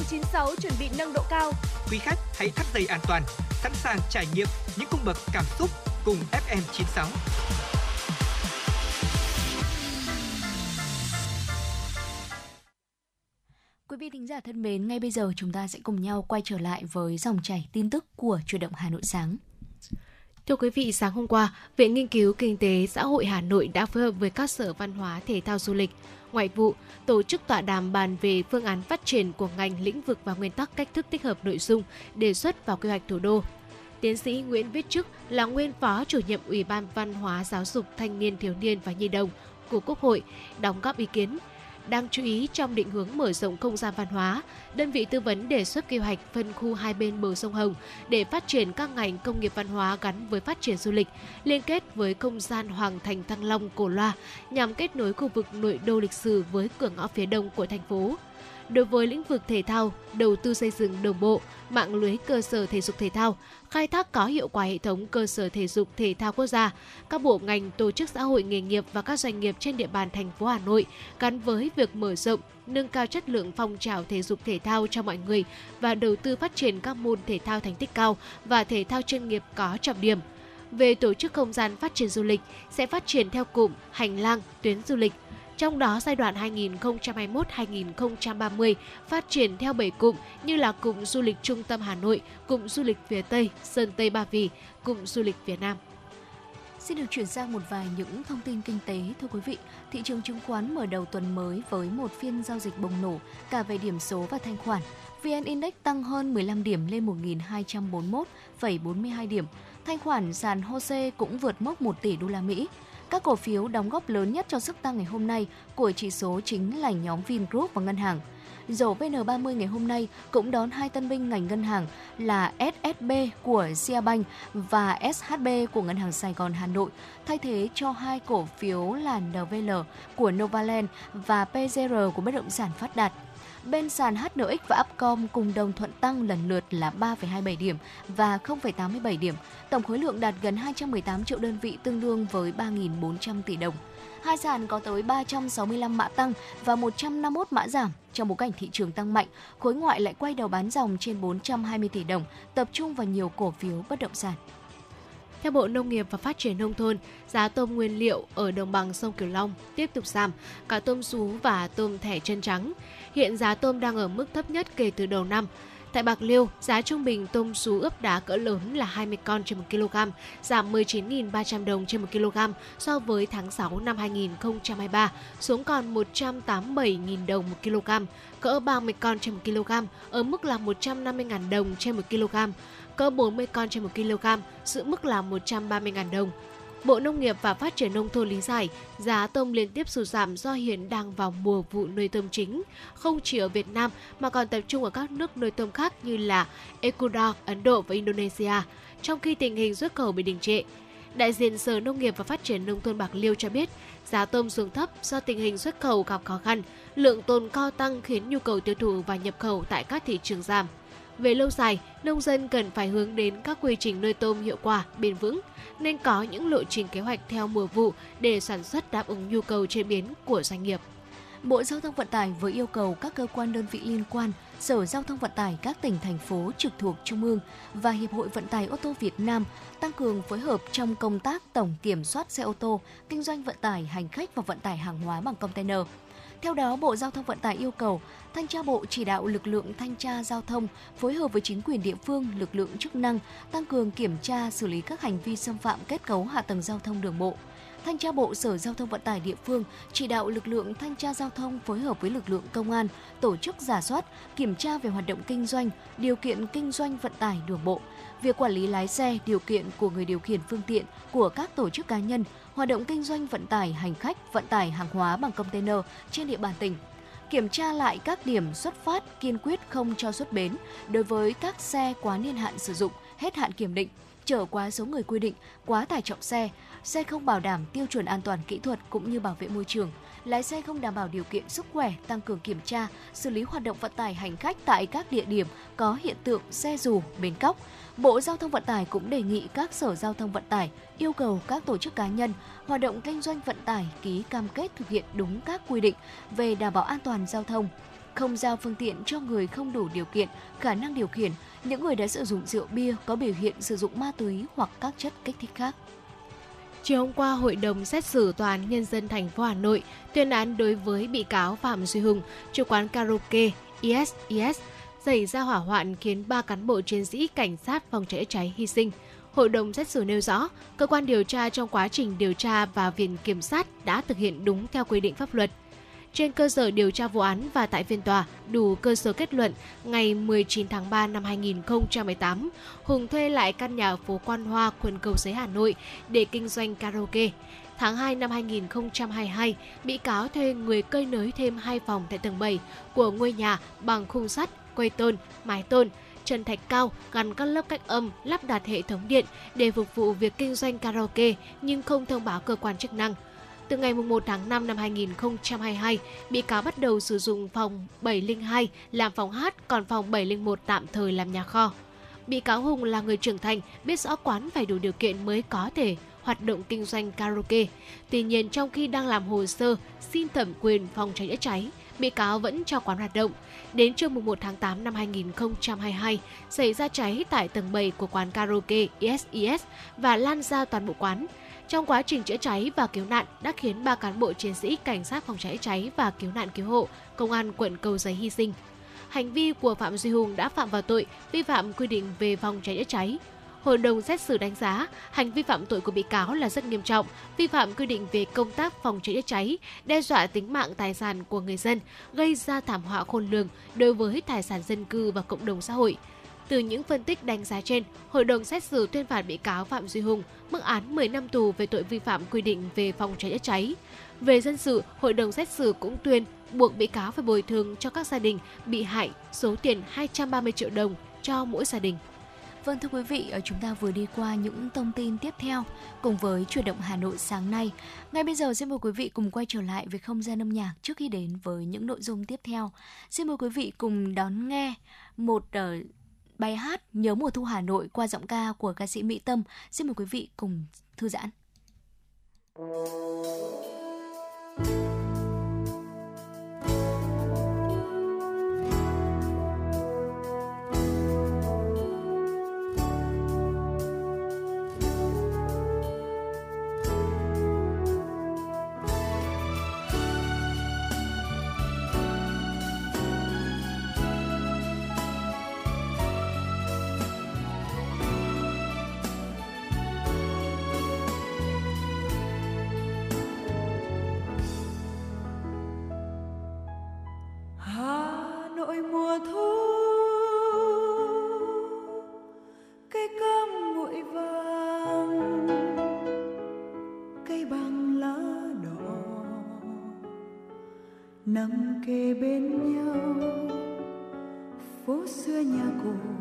96 chuẩn bị nâng độ cao. Quý khách hãy thắt dây an toàn, sẵn sàng trải nghiệm những cung bậc cảm xúc cùng FM 96. Quý vị thính giả thân mến, ngay bây giờ chúng ta sẽ cùng nhau quay trở lại với dòng chảy tin tức của Chủ động Hà Nội sáng. Thưa quý vị, sáng hôm qua, Viện Nghiên cứu Kinh tế Xã hội Hà Nội đã phối hợp với các sở văn hóa thể thao du lịch ngoại vụ, tổ chức tọa đàm bàn về phương án phát triển của ngành lĩnh vực và nguyên tắc cách thức tích hợp nội dung, đề xuất vào quy hoạch thủ đô. Tiến sĩ Nguyễn Viết Trức là nguyên phó chủ nhiệm Ủy ban Văn hóa, Giáo dục, Thanh niên, Thiếu niên và Nhi đồng của Quốc hội, đóng góp ý kiến. Đáng chú ý trong định hướng mở rộng không gian văn hóa, đơn vị tư vấn đề xuất kế hoạch phân khu hai bên bờ sông Hồng để phát triển các ngành công nghiệp văn hóa gắn với phát triển du lịch, liên kết với không gian Hoàng Thành Thăng Long Cổ Loa nhằm kết nối khu vực nội đô lịch sử với cửa ngõ phía đông của thành phố. Đối với lĩnh vực thể thao, đầu tư xây dựng đồng bộ, mạng lưới cơ sở thể dục thể thao, khai thác có hiệu quả hệ thống cơ sở thể dục thể thao quốc gia, các bộ ngành, tổ chức xã hội nghề nghiệp và các doanh nghiệp trên địa bàn thành phố Hà Nội gắn với việc mở rộng, nâng cao chất lượng phong trào thể dục thể thao cho mọi người và đầu tư phát triển các môn thể thao thành tích cao và thể thao chuyên nghiệp có trọng điểm. Về tổ chức không gian phát triển du lịch sẽ phát triển theo cụm hành lang tuyến du lịch trong đó giai đoạn 2021-2030 phát triển theo 7 cụm như là cụm du lịch trung tâm Hà Nội, cụm du lịch phía Tây, Sơn Tây Ba Vì, cụm du lịch Việt Nam. Xin được chuyển sang một vài những thông tin kinh tế thưa quý vị. Thị trường chứng khoán mở đầu tuần mới với một phiên giao dịch bùng nổ cả về điểm số và thanh khoản. VN Index tăng hơn 15 điểm lên 1.241,42 điểm. Thanh khoản sàn HOSE cũng vượt mốc 1 tỷ đô la Mỹ. Các cổ phiếu đóng góp lớn nhất cho sức tăng ngày hôm nay của chỉ số chính là nhóm Vingroup và ngân hàng. Dầu VN30 ngày hôm nay cũng đón hai tân binh ngành ngân hàng là SSB của Siabank và SHB của Ngân hàng Sài Gòn Hà Nội, thay thế cho hai cổ phiếu là NVL của Novaland và PZR của bất động sản Phát Đạt. Bên sàn HNX và Upcom cùng đồng thuận tăng lần lượt là 3,27 điểm và 0,87 điểm. Tổng khối lượng đạt gần 218 triệu đơn vị tương đương với 3.400 tỷ đồng. Hai sàn có tới 365 mã tăng và 151 mã giảm. Trong bối cảnh thị trường tăng mạnh, khối ngoại lại quay đầu bán dòng trên 420 tỷ đồng, tập trung vào nhiều cổ phiếu bất động sản. Theo Bộ Nông nghiệp và Phát triển Nông thôn, giá tôm nguyên liệu ở đồng bằng sông Cửu Long tiếp tục giảm, cả tôm sú và tôm thẻ chân trắng. Hiện giá tôm đang ở mức thấp nhất kể từ đầu năm. Tại Bạc Liêu, giá trung bình tôm sú ướp đá cỡ lớn là 20 con trên 1 kg, giảm 19.300 đồng trên 1 kg so với tháng 6 năm 2023, xuống còn 187.000 đồng 1 kg, cỡ 30 con trên 1 kg, ở mức là 150.000 đồng trên 1 kg, cỡ 40 con trên 1 kg, giữ mức là 130.000 đồng. Bộ Nông nghiệp và Phát triển Nông thôn lý giải, giá tôm liên tiếp sụt giảm do hiện đang vào mùa vụ nuôi tôm chính, không chỉ ở Việt Nam mà còn tập trung ở các nước nuôi tôm khác như là Ecuador, Ấn Độ và Indonesia, trong khi tình hình xuất khẩu bị đình trệ. Đại diện Sở Nông nghiệp và Phát triển Nông thôn Bạc Liêu cho biết, giá tôm xuống thấp do tình hình xuất khẩu gặp khó khăn, lượng tồn co tăng khiến nhu cầu tiêu thụ và nhập khẩu tại các thị trường giảm. Về lâu dài, nông dân cần phải hướng đến các quy trình nuôi tôm hiệu quả, bền vững, nên có những lộ trình kế hoạch theo mùa vụ để sản xuất đáp ứng nhu cầu chế biến của doanh nghiệp. Bộ Giao thông Vận tải vừa yêu cầu các cơ quan đơn vị liên quan, Sở Giao thông Vận tải các tỉnh thành phố trực thuộc Trung ương và Hiệp hội Vận tải ô tô Việt Nam tăng cường phối hợp trong công tác tổng kiểm soát xe ô tô, kinh doanh vận tải hành khách và vận tải hàng hóa bằng container. Theo đó, Bộ Giao thông Vận tải yêu cầu Thanh tra Bộ chỉ đạo lực lượng thanh tra giao thông phối hợp với chính quyền địa phương, lực lượng chức năng tăng cường kiểm tra xử lý các hành vi xâm phạm kết cấu hạ tầng giao thông đường bộ. Thanh tra Bộ Sở Giao thông Vận tải địa phương chỉ đạo lực lượng thanh tra giao thông phối hợp với lực lượng công an tổ chức giả soát, kiểm tra về hoạt động kinh doanh, điều kiện kinh doanh vận tải đường bộ, việc quản lý lái xe, điều kiện của người điều khiển phương tiện của các tổ chức cá nhân, hoạt động kinh doanh vận tải hành khách, vận tải hàng hóa bằng container trên địa bàn tỉnh. Kiểm tra lại các điểm xuất phát kiên quyết không cho xuất bến đối với các xe quá niên hạn sử dụng, hết hạn kiểm định, chở quá số người quy định, quá tải trọng xe, xe không bảo đảm tiêu chuẩn an toàn kỹ thuật cũng như bảo vệ môi trường, lái xe không đảm bảo điều kiện sức khỏe, tăng cường kiểm tra, xử lý hoạt động vận tải hành khách tại các địa điểm có hiện tượng xe dù, bến cóc. Bộ Giao thông Vận tải cũng đề nghị các sở giao thông vận tải yêu cầu các tổ chức cá nhân hoạt động kinh doanh vận tải ký cam kết thực hiện đúng các quy định về đảm bảo an toàn giao thông, không giao phương tiện cho người không đủ điều kiện, khả năng điều khiển, những người đã sử dụng rượu bia có biểu hiện sử dụng ma túy hoặc các chất kích thích khác. Chiều hôm qua, Hội đồng xét xử Tòa án Nhân dân thành phố Hà Nội tuyên án đối với bị cáo Phạm Duy Hùng, chủ quán karaoke ISIS, xảy ra hỏa hoạn khiến ba cán bộ chiến sĩ cảnh sát phòng cháy cháy hy sinh. Hội đồng xét xử nêu rõ, cơ quan điều tra trong quá trình điều tra và viện kiểm sát đã thực hiện đúng theo quy định pháp luật. Trên cơ sở điều tra vụ án và tại phiên tòa, đủ cơ sở kết luận ngày 19 tháng 3 năm 2018, Hùng thuê lại căn nhà phố Quan Hoa, quận Cầu Giấy, Hà Nội để kinh doanh karaoke. Tháng 2 năm 2022, bị cáo thuê người cơi nới thêm hai phòng tại tầng 7 của ngôi nhà bằng khung sắt, quây tôn, mái tôn, trần thạch cao gắn các lớp cách âm, lắp đặt hệ thống điện để phục vụ việc kinh doanh karaoke nhưng không thông báo cơ quan chức năng. Từ ngày 1 tháng 5 năm 2022, bị cáo bắt đầu sử dụng phòng 702 làm phòng hát, còn phòng 701 tạm thời làm nhà kho. Bị cáo Hùng là người trưởng thành, biết rõ quán phải đủ điều kiện mới có thể hoạt động kinh doanh karaoke. Tuy nhiên, trong khi đang làm hồ sơ xin thẩm quyền phòng cháy chữa cháy, bị cáo vẫn cho quán hoạt động. Đến trưa 1 tháng 8 năm 2022, xảy ra cháy tại tầng 7 của quán karaoke ISIS và lan ra toàn bộ quán. Trong quá trình chữa cháy và cứu nạn đã khiến ba cán bộ chiến sĩ cảnh sát phòng cháy cháy và cứu nạn cứu hộ, công an quận Cầu Giấy hy sinh. Hành vi của Phạm Duy Hùng đã phạm vào tội vi phạm quy định về phòng cháy chữa cháy. Hội đồng xét xử đánh giá hành vi phạm tội của bị cáo là rất nghiêm trọng, vi phạm quy định về công tác phòng cháy chữa cháy, đe dọa tính mạng tài sản của người dân, gây ra thảm họa khôn lường đối với tài sản dân cư và cộng đồng xã hội. Từ những phân tích đánh giá trên, hội đồng xét xử tuyên phạt bị cáo Phạm Duy Hùng mức án 10 năm tù về tội vi phạm quy định về phòng cháy chữa cháy. Về dân sự, hội đồng xét xử cũng tuyên buộc bị cáo phải bồi thường cho các gia đình bị hại số tiền 230 triệu đồng cho mỗi gia đình. Vâng thưa quý vị, ờ, chúng ta vừa đi qua những thông tin tiếp theo cùng với chuyển động Hà Nội sáng nay. Ngay bây giờ xin mời quý vị cùng quay trở lại với không gian âm nhạc trước khi đến với những nội dung tiếp theo. Xin mời quý vị cùng đón nghe một uh, bài hát Nhớ mùa thu Hà Nội qua giọng ca của ca sĩ Mỹ Tâm. Xin mời quý vị cùng thư giãn. Nằm kề bên nhau. Phố xưa nhà cổ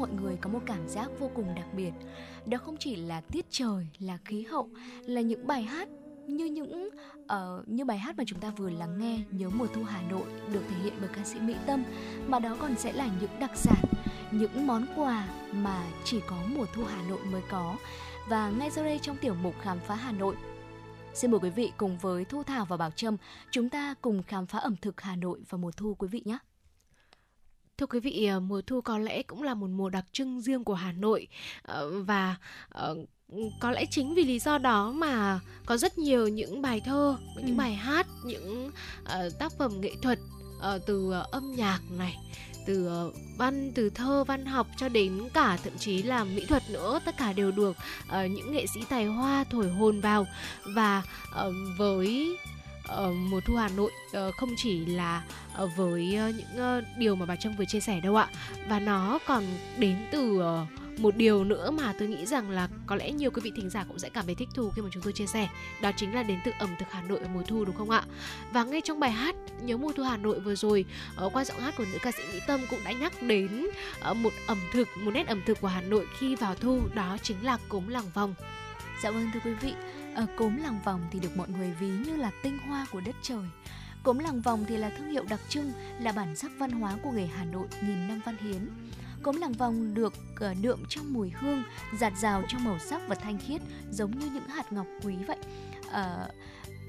mọi người có một cảm giác vô cùng đặc biệt. Đó không chỉ là tiết trời, là khí hậu, là những bài hát như những uh, như bài hát mà chúng ta vừa lắng nghe nhớ mùa thu Hà Nội được thể hiện bởi ca sĩ Mỹ Tâm mà đó còn sẽ là những đặc sản, những món quà mà chỉ có mùa thu Hà Nội mới có. Và ngay sau đây trong tiểu mục khám phá Hà Nội Xin mời quý vị cùng với Thu Thảo và Bảo Trâm, chúng ta cùng khám phá ẩm thực Hà Nội vào mùa thu quý vị nhé. Thưa quý vị, ờ, mùa thu có lẽ cũng là một mùa đặc trưng riêng của Hà Nội ờ, và ờ, có lẽ chính vì lý do đó mà có rất nhiều những bài thơ, những Ừ. bài hát, những tác phẩm nghệ thuật từ âm nhạc này, từ văn, từ thơ, văn học cho đến cả thậm chí là mỹ thuật nữa, tất cả đều được ờ, những nghệ sĩ tài hoa thổi hồn vào và ờ, với Ờ, mùa thu Hà Nội ờ, không chỉ là ờ, với những điều mà bà Trâm vừa chia sẻ đâu ạ và nó còn đến từ một điều nữa mà tôi nghĩ rằng là có lẽ nhiều quý vị thính giả cũng sẽ cảm thấy thích thú khi mà chúng tôi chia sẻ đó chính là đến từ ẩm thực Hà Nội ở mùa thu đúng không ạ? Và ngay trong bài hát nhớ mùa thu Hà Nội vừa rồi qua giọng hát của nữ ca sĩ Mỹ Tâm cũng đã nhắc đến một ẩm thực một nét ẩm thực của Hà Nội khi vào thu đó chính là cốm làng vòng. Dạ vâng thưa quý vị, ở cốm làng vòng thì được mọi người ví như là tinh hoa của đất trời. Cốm làng vòng thì là thương hiệu đặc trưng, là bản sắc văn hóa của người Hà Nội nghìn năm văn hiến. Cốm làng vòng được ờ, đượm trong mùi hương, giạt rào trong màu sắc và thanh khiết, giống như những hạt ngọc quý vậy. à,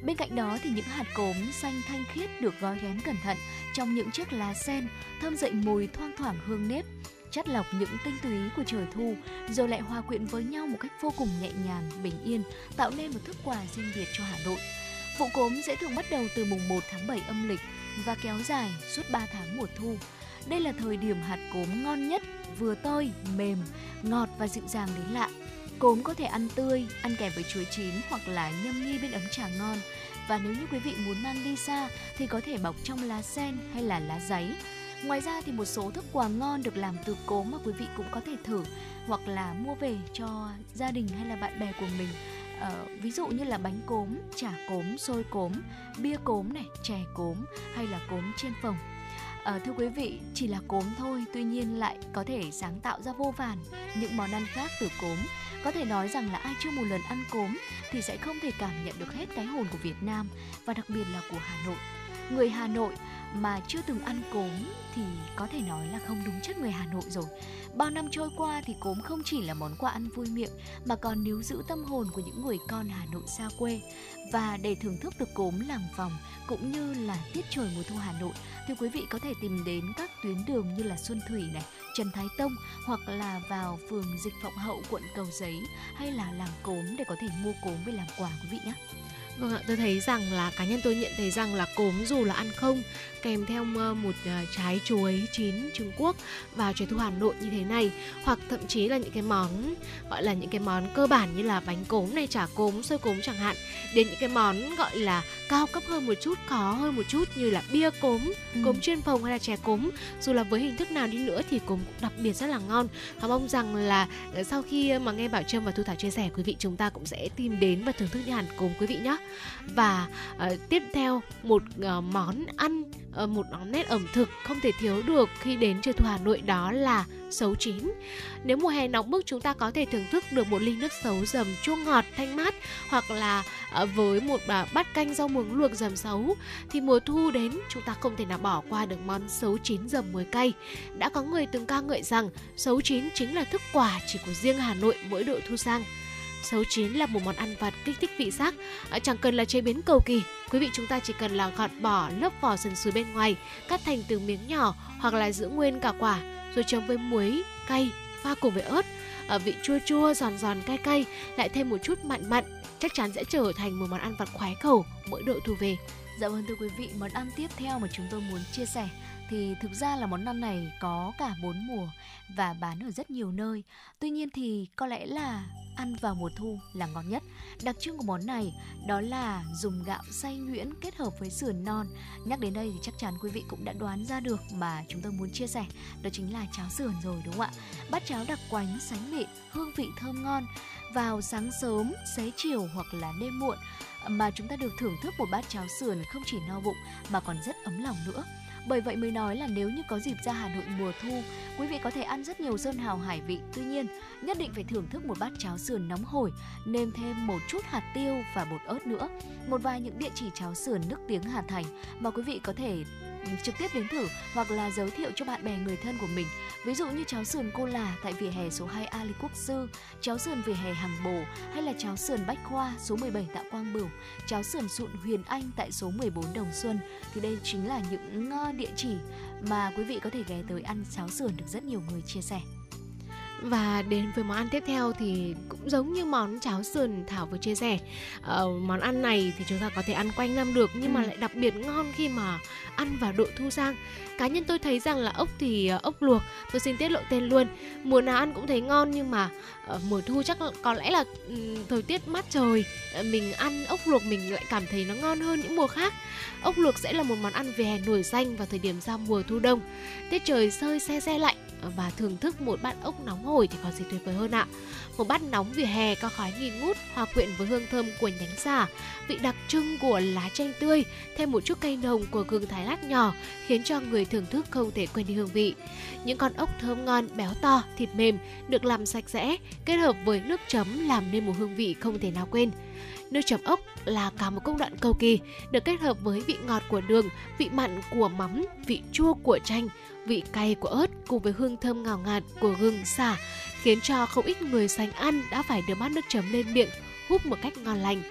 Bên cạnh đó thì những hạt cốm xanh thanh khiết được gói ghém cẩn thận trong những chiếc lá sen, thơm dậy mùi thoang thoảng hương nếp, chắt lọc những tinh túy của trời thu, rồi lại hòa quyện với nhau một cách vô cùng nhẹ nhàng, bình yên, tạo nên một thức quà riêng biệt cho Hà Nội. Vụ cốm sẽ thường bắt đầu từ mùng 1 tháng 7 âm lịch và kéo dài suốt 3 tháng mùa thu. Đây là thời điểm hạt cốm ngon nhất, vừa tơi, mềm, ngọt và dịu dàng đến lạ. Cốm có thể ăn tươi, ăn kèm với chuối chín hoặc là nhâm nhi bên ấm trà ngon. Và nếu như quý vị muốn mang đi xa thì có thể bọc trong lá sen hay là lá giấy. Ngoài ra thì một số thức quà ngon được làm từ cốm mà quý vị cũng có thể thử hoặc là mua về cho gia đình hay là bạn bè của mình. Ờ, ví dụ như là bánh cốm, chả cốm, xôi cốm, bia cốm này, chè cốm hay là cốm trên phồng. Ờ, thưa quý vị, chỉ là cốm thôi, tuy nhiên lại có thể sáng tạo ra vô vàn những món ăn khác từ cốm. Có thể nói rằng là ai chưa một lần ăn cốm thì sẽ không thể cảm nhận được hết cái hồn của Việt Nam và đặc biệt là của Hà Nội. Người Hà Nội mà chưa từng ăn cốm thì có thể nói là không đúng chất người Hà Nội rồi. Bao năm trôi qua thì cốm không chỉ là món quà ăn vui miệng mà còn níu giữ tâm hồn của những người con Hà Nội xa quê. Và để thưởng thức được cốm làng vòng cũng như là tiết trời mùa thu Hà Nội thì quý vị có thể tìm đến các tuyến đường như là Xuân Thủy này, Trần Thái Tông hoặc là vào phường Dịch Vọng Hậu quận Cầu Giấy hay là làng cốm để có thể mua cốm về làm quà quý vị nhé. Vâng ạ, tôi thấy rằng là cá nhân tôi nhận thấy rằng là cốm dù là ăn không kèm theo một ờ, trái chuối chín Trung Quốc vào trời thu Hà Nội như thế này hoặc thậm chí là những cái món gọi là những cái món cơ bản như là bánh cốm này, chả cốm, xôi cốm chẳng hạn đến những cái món gọi là cao cấp hơn một chút, khó hơn một chút như là bia cốm, cốm chuyên phòng hay là chè cốm. Dù là với hình thức nào đi nữa thì cốm cũng đặc biệt rất là ngon. Và mong rằng là ờ, sau khi mà nghe Bảo Trâm và Thu Thảo chia sẻ quý vị chúng ta cũng sẽ tìm đến và thưởng thức những hạt cốm quý vị nhé và ờ, tiếp theo một ờ, món ăn Ờ, một món nét ẩm thực không thể thiếu được khi đến trời thu Hà Nội đó là sấu chín. Nếu mùa hè nóng bức, chúng ta có thể thưởng thức được một ly nước sấu dầm chua ngọt, thanh mát, hoặc là ờ, với một à, bát canh rau muống luộc dầm sấu thì mùa thu đến, chúng ta không thể nào bỏ qua được món sấu chín dầm muối cay. Đã có người từng ca ngợi rằng sấu chín chính là thức quà chỉ của riêng Hà Nội mỗi độ thu sang. Sấu chín là một món ăn vặt kích thích vị giác, à, chẳng cần là chế biến cầu kỳ, quý vị chúng ta chỉ cần là gọt bỏ lớp vỏ sần sùi bên ngoài, cắt thành từng miếng nhỏ hoặc là giữ nguyên cả quả, rồi chấm với muối, cay, pha cùng với ớt, ở vị chua chua, giòn giòn, cay cay, lại thêm một chút mặn mặn, chắc chắn sẽ trở thành một món ăn vặt khoái khẩu mỗi độ thu về. Dạ vâng thưa quý vị, món ăn tiếp theo mà chúng tôi muốn chia sẻ thì thực ra là món ăn này có cả bốn mùa và bán ở rất nhiều nơi. Tuy nhiên thì có lẽ là ăn vào mùa thu là ngon nhất. Đặc trưng của món này đó là dùng gạo xay nhuyễn kết hợp với sườn non. Nhắc đến đây thì chắc chắn quý vị cũng đã đoán ra được mà chúng tôi muốn chia sẻ. Đó chính là cháo sườn rồi đúng không ạ? Bát cháo đặc quánh, sánh mịn, hương vị thơm ngon. Vào sáng sớm, xế chiều hoặc là đêm muộn mà chúng ta được thưởng thức một bát cháo sườn không chỉ no bụng mà còn rất ấm lòng nữa. Bởi vậy mới nói là nếu như có dịp ra Hà Nội mùa thu, quý vị có thể ăn rất nhiều sơn hào hải vị. Tuy nhiên, nhất định phải thưởng thức một bát cháo sườn nóng hổi, nêm thêm một chút hạt tiêu và bột ớt nữa. Một vài những địa chỉ cháo sườn nước tiếng Hà Thành mà quý vị có thể trực tiếp đến thử hoặc là giới thiệu cho bạn bè người thân của mình. Ví dụ như cháo sườn cô là tại vỉa hè số 2 Ali Quốc Sư, cháo sườn vỉa hè Hàng Bồ hay là cháo sườn Bách Khoa số 17 Tạ Quang Bửu, cháo sườn sụn Huyền Anh tại số 14 Đồng Xuân. Thì đây chính là những ờ, địa chỉ mà quý vị có thể ghé tới ăn cháo sườn được rất nhiều người chia sẻ. Và đến với món ăn tiếp theo thì cũng giống như món cháo sườn Thảo vừa chia sẻ. Ờ, món ăn này thì chúng ta có thể ăn quanh năm được nhưng ừ. mà lại đặc biệt ngon khi mà ăn vào độ thu sang. Cá nhân tôi thấy rằng là ốc thì ờ, ốc luộc, tôi xin tiết lộ tên luôn. Mùa nào ăn cũng thấy ngon nhưng mà uh, mùa thu chắc có lẽ là um, thời tiết mát trời, uh, mình ăn ốc luộc mình lại cảm thấy nó ngon hơn những mùa khác. Ốc luộc sẽ là một món ăn về hè nổi danh vào thời điểm giao mùa thu đông. Tiết trời sơi se se lạnh Ờ, và thưởng thức một bát ốc nóng hổi thì còn gì tuyệt vời hơn ạ. Một bát nóng vỉa hè có khói nghi ngút hòa quyện với hương thơm của nhánh xả, vị đặc trưng của lá chanh tươi, thêm một chút cây nồng của gừng thái lát nhỏ khiến cho người thưởng thức không thể quên đi hương vị. Những con ốc thơm ngon, béo to, thịt mềm được làm sạch sẽ, kết hợp với nước chấm làm nên một hương vị không thể nào quên. Nước chấm ốc là cả một công đoạn cầu kỳ, được kết hợp với vị ngọt của đường, vị mặn của mắm, vị chua của chanh, vị cay của ớt cùng với hương thơm ngào ngạt của gừng xả khiến cho không ít người sành ăn đã phải đưa bát nước chấm lên miệng húp một cách ngon lành.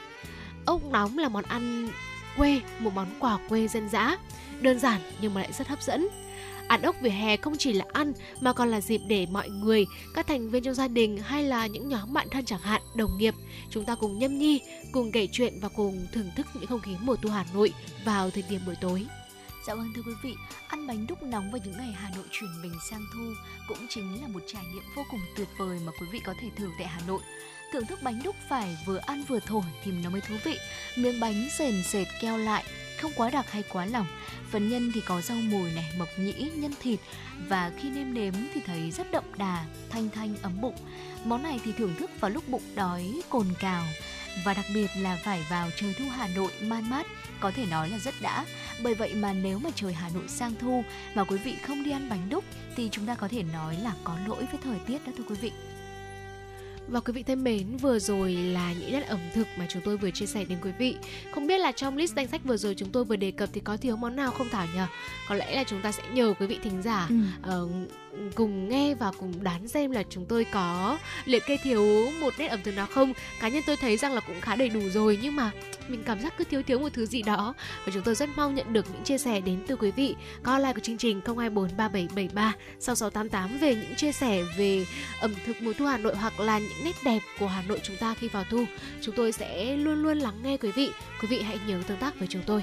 Ốc nóng là món ăn quê, một món quà quê dân dã, đơn giản nhưng mà lại rất hấp dẫn. Ăn ốc vỉa hè không chỉ là ăn mà còn là dịp để mọi người, các thành viên trong gia đình hay là những nhóm bạn thân chẳng hạn, đồng nghiệp, chúng ta cùng nhâm nhi, cùng kể chuyện và cùng thưởng thức những không khí mùa thu Hà Nội vào thời điểm buổi tối. Dạ vâng thưa quý vị, ăn bánh đúc nóng vào những ngày Hà Nội chuyển mình sang thu cũng chính là một trải nghiệm vô cùng tuyệt vời mà quý vị có thể thử tại Hà Nội. Thưởng thức bánh đúc phải vừa ăn vừa thổi thì nó mới thú vị. Miếng bánh sền sệt keo lại, không quá đặc hay quá lỏng. Phần nhân thì có rau mùi này, mộc nhĩ, nhân thịt và khi nêm nếm thì thấy rất đậm đà, thanh thanh ấm bụng. Món này thì thưởng thức vào lúc bụng đói cồn cào và đặc biệt là phải vào trời thu Hà Nội man mát có thể nói là rất đã. Bởi vậy mà nếu mà trời Hà Nội sang thu mà quý vị không đi ăn bánh đúc thì chúng ta có thể nói là có lỗi với thời tiết đó thưa quý vị. Và quý vị thân mến, vừa rồi là những nét ẩm thực mà chúng tôi vừa chia sẻ đến quý vị. Không biết là trong list danh sách vừa rồi chúng tôi vừa đề cập thì có thiếu món nào không Thảo nhỉ? Có lẽ là chúng ta sẽ nhờ quý vị thính giả ừ. uh, cùng nghe và cùng đoán xem là chúng tôi có liệt kê thiếu một nét ẩm thực nào không. Cá nhân tôi thấy rằng là cũng khá đầy đủ rồi, nhưng mà mình cảm giác cứ thiếu thiếu một thứ gì đó và chúng tôi rất mong nhận được những chia sẻ đến từ quý vị. Có like của chương trình 024 3773 6688 về những chia sẻ về ẩm thực mùa thu Hà Nội hoặc là những nét đẹp của Hà Nội chúng ta khi vào thu. Chúng tôi sẽ luôn luôn lắng nghe quý vị. Quý vị hãy nhớ tương tác với chúng tôi.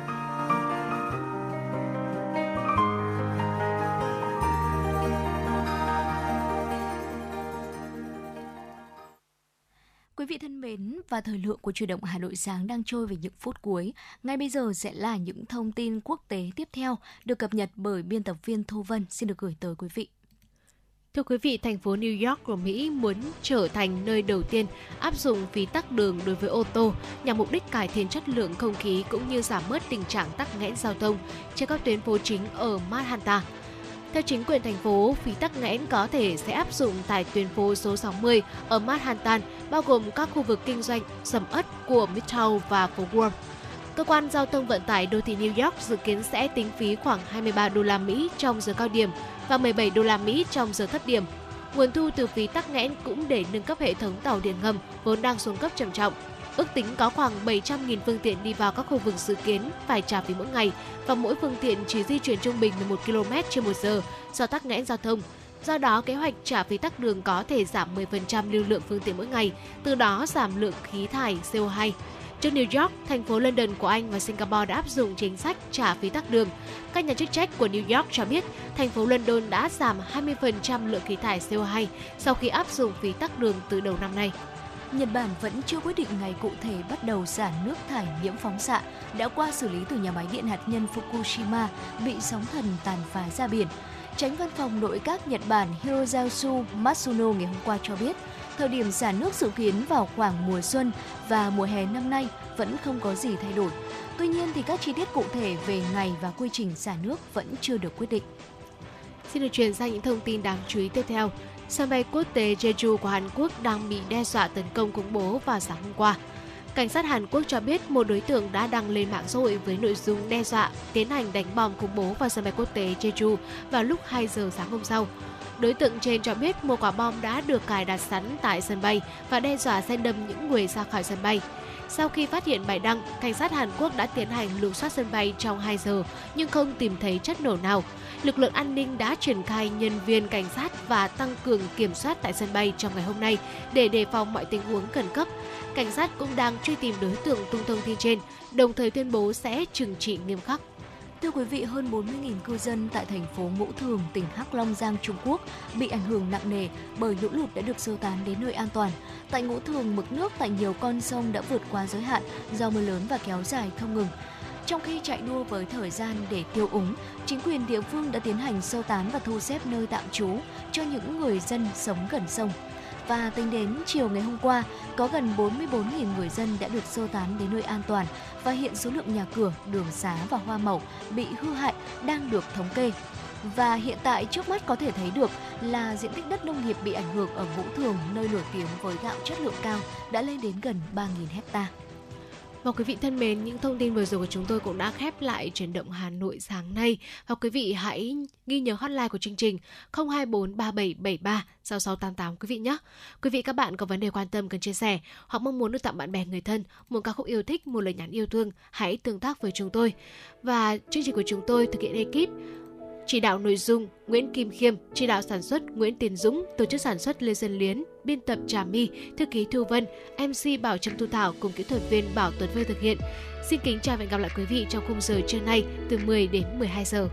và thời lượng của chuyển động Hà Nội sáng đang trôi về những phút cuối. Ngay bây giờ sẽ là những thông tin quốc tế tiếp theo được cập nhật bởi biên tập viên Thu Vân xin được gửi tới quý vị. Thưa quý vị, thành phố New York của Mỹ muốn trở thành nơi đầu tiên áp dụng phí tắc đường đối với ô tô nhằm mục đích cải thiện chất lượng không khí cũng như giảm bớt tình trạng tắc nghẽn giao thông trên các tuyến phố chính ở Manhattan. Theo chính quyền thành phố, phí tắc nghẽn có thể sẽ áp dụng tại tuyến phố số 60 ở Manhattan, bao gồm các khu vực kinh doanh sầm ất của Midtown và phố Wall. Cơ quan giao thông vận tải đô thị New York dự kiến sẽ tính phí khoảng 23 đô la Mỹ trong giờ cao điểm và 17 đô la Mỹ trong giờ thấp điểm. Nguồn thu từ phí tắc nghẽn cũng để nâng cấp hệ thống tàu điện ngầm vốn đang xuống cấp trầm trọng. Ước tính có khoảng 700.000 phương tiện đi vào các khu vực dự kiến phải trả phí mỗi ngày và mỗi phương tiện chỉ di chuyển trung bình 11 km trên một giờ do tắc nghẽn giao thông. Do đó, kế hoạch trả phí tắc đường có thể giảm 10% lưu lượng phương tiện mỗi ngày, từ đó giảm lượng khí thải CO2. Trước New York, thành phố London của Anh và Singapore đã áp dụng chính sách trả phí tắc đường. Các nhà chức trách của New York cho biết, thành phố London đã giảm 20% lượng khí thải CO2 sau khi áp dụng phí tắc đường từ đầu năm nay. Nhật Bản vẫn chưa quyết định ngày cụ thể bắt đầu xả nước thải nhiễm phóng xạ đã qua xử lý từ nhà máy điện hạt nhân Fukushima bị sóng thần tàn phá ra biển. Tránh văn phòng nội các Nhật Bản Hirozasu Matsuno ngày hôm qua cho biết, thời điểm xả nước dự kiến vào khoảng mùa xuân và mùa hè năm nay vẫn không có gì thay đổi. Tuy nhiên thì các chi tiết cụ thể về ngày và quy trình xả nước vẫn chưa được quyết định. Xin được truyền sang những thông tin đáng chú ý tiếp theo. Sân bay quốc tế Jeju của Hàn Quốc đang bị đe dọa tấn công khủng bố vào sáng hôm qua. Cảnh sát Hàn Quốc cho biết một đối tượng đã đăng lên mạng xã hội với nội dung đe dọa, tiến hành đánh bom khủng bố vào sân bay quốc tế Jeju vào lúc 2 giờ sáng hôm sau. Đối tượng trên cho biết một quả bom đã được cài đặt sẵn tại sân bay và đe dọa sẽ đâm những người ra khỏi sân bay. Sau khi phát hiện bài đăng, cảnh sát Hàn Quốc đã tiến hành lục soát sân bay trong 2 giờ nhưng không tìm thấy chất nổ nào. Lực lượng an ninh đã triển khai nhân viên cảnh sát và tăng cường kiểm soát tại sân bay trong ngày hôm nay để đề phòng mọi tình huống khẩn cấp. Cảnh sát cũng đang truy tìm đối tượng tung thông tin trên, đồng thời tuyên bố sẽ trừng trị nghiêm khắc. Thưa quý vị, hơn 40.000 cư dân tại thành phố Ngũ Thường, tỉnh Hắc Long Giang, Trung Quốc bị ảnh hưởng nặng nề bởi lũ lụt đã được sơ tán đến nơi an toàn. Tại Ngũ Thường, mực nước tại nhiều con sông đã vượt qua giới hạn do mưa lớn và kéo dài không ngừng. Trong khi chạy đua với thời gian để tiêu úng, chính quyền địa phương đã tiến hành sơ tán và thu xếp nơi tạm trú cho những người dân sống gần sông. Và tính đến chiều ngày hôm qua, có gần 44.000 người dân đã được sơ tán đến nơi an toàn và hiện số lượng nhà cửa, đường xá và hoa màu bị hư hại đang được thống kê. Và hiện tại trước mắt có thể thấy được là diện tích đất nông nghiệp bị ảnh hưởng ở Vũ Thường, nơi nổi tiếng với gạo chất lượng cao, đã lên đến gần 3.000 hecta. Và quý vị thân mến, những thông tin vừa rồi của chúng tôi cũng đã khép lại chuyển động Hà Nội sáng nay. Và quý vị hãy ghi nhớ hotline của chương trình 024 3773 6688 quý vị nhé. Quý vị các bạn có vấn đề quan tâm cần chia sẻ hoặc mong muốn được tặng bạn bè người thân một ca khúc yêu thích, một lời nhắn yêu thương, hãy tương tác với chúng tôi. Và chương trình của chúng tôi thực hiện ekip chỉ đạo nội dung Nguyễn Kim Khiêm, chỉ đạo sản xuất Nguyễn Tiến Dũng, tổ chức sản xuất Lê Dân Liến, biên tập Trà My, thư ký Thu Vân, MC Bảo Trâm Thu Thảo cùng kỹ thuật viên Bảo Tuấn Vê thực hiện. Xin kính chào và hẹn gặp lại quý vị trong khung giờ trưa nay từ 10 đến 12 giờ.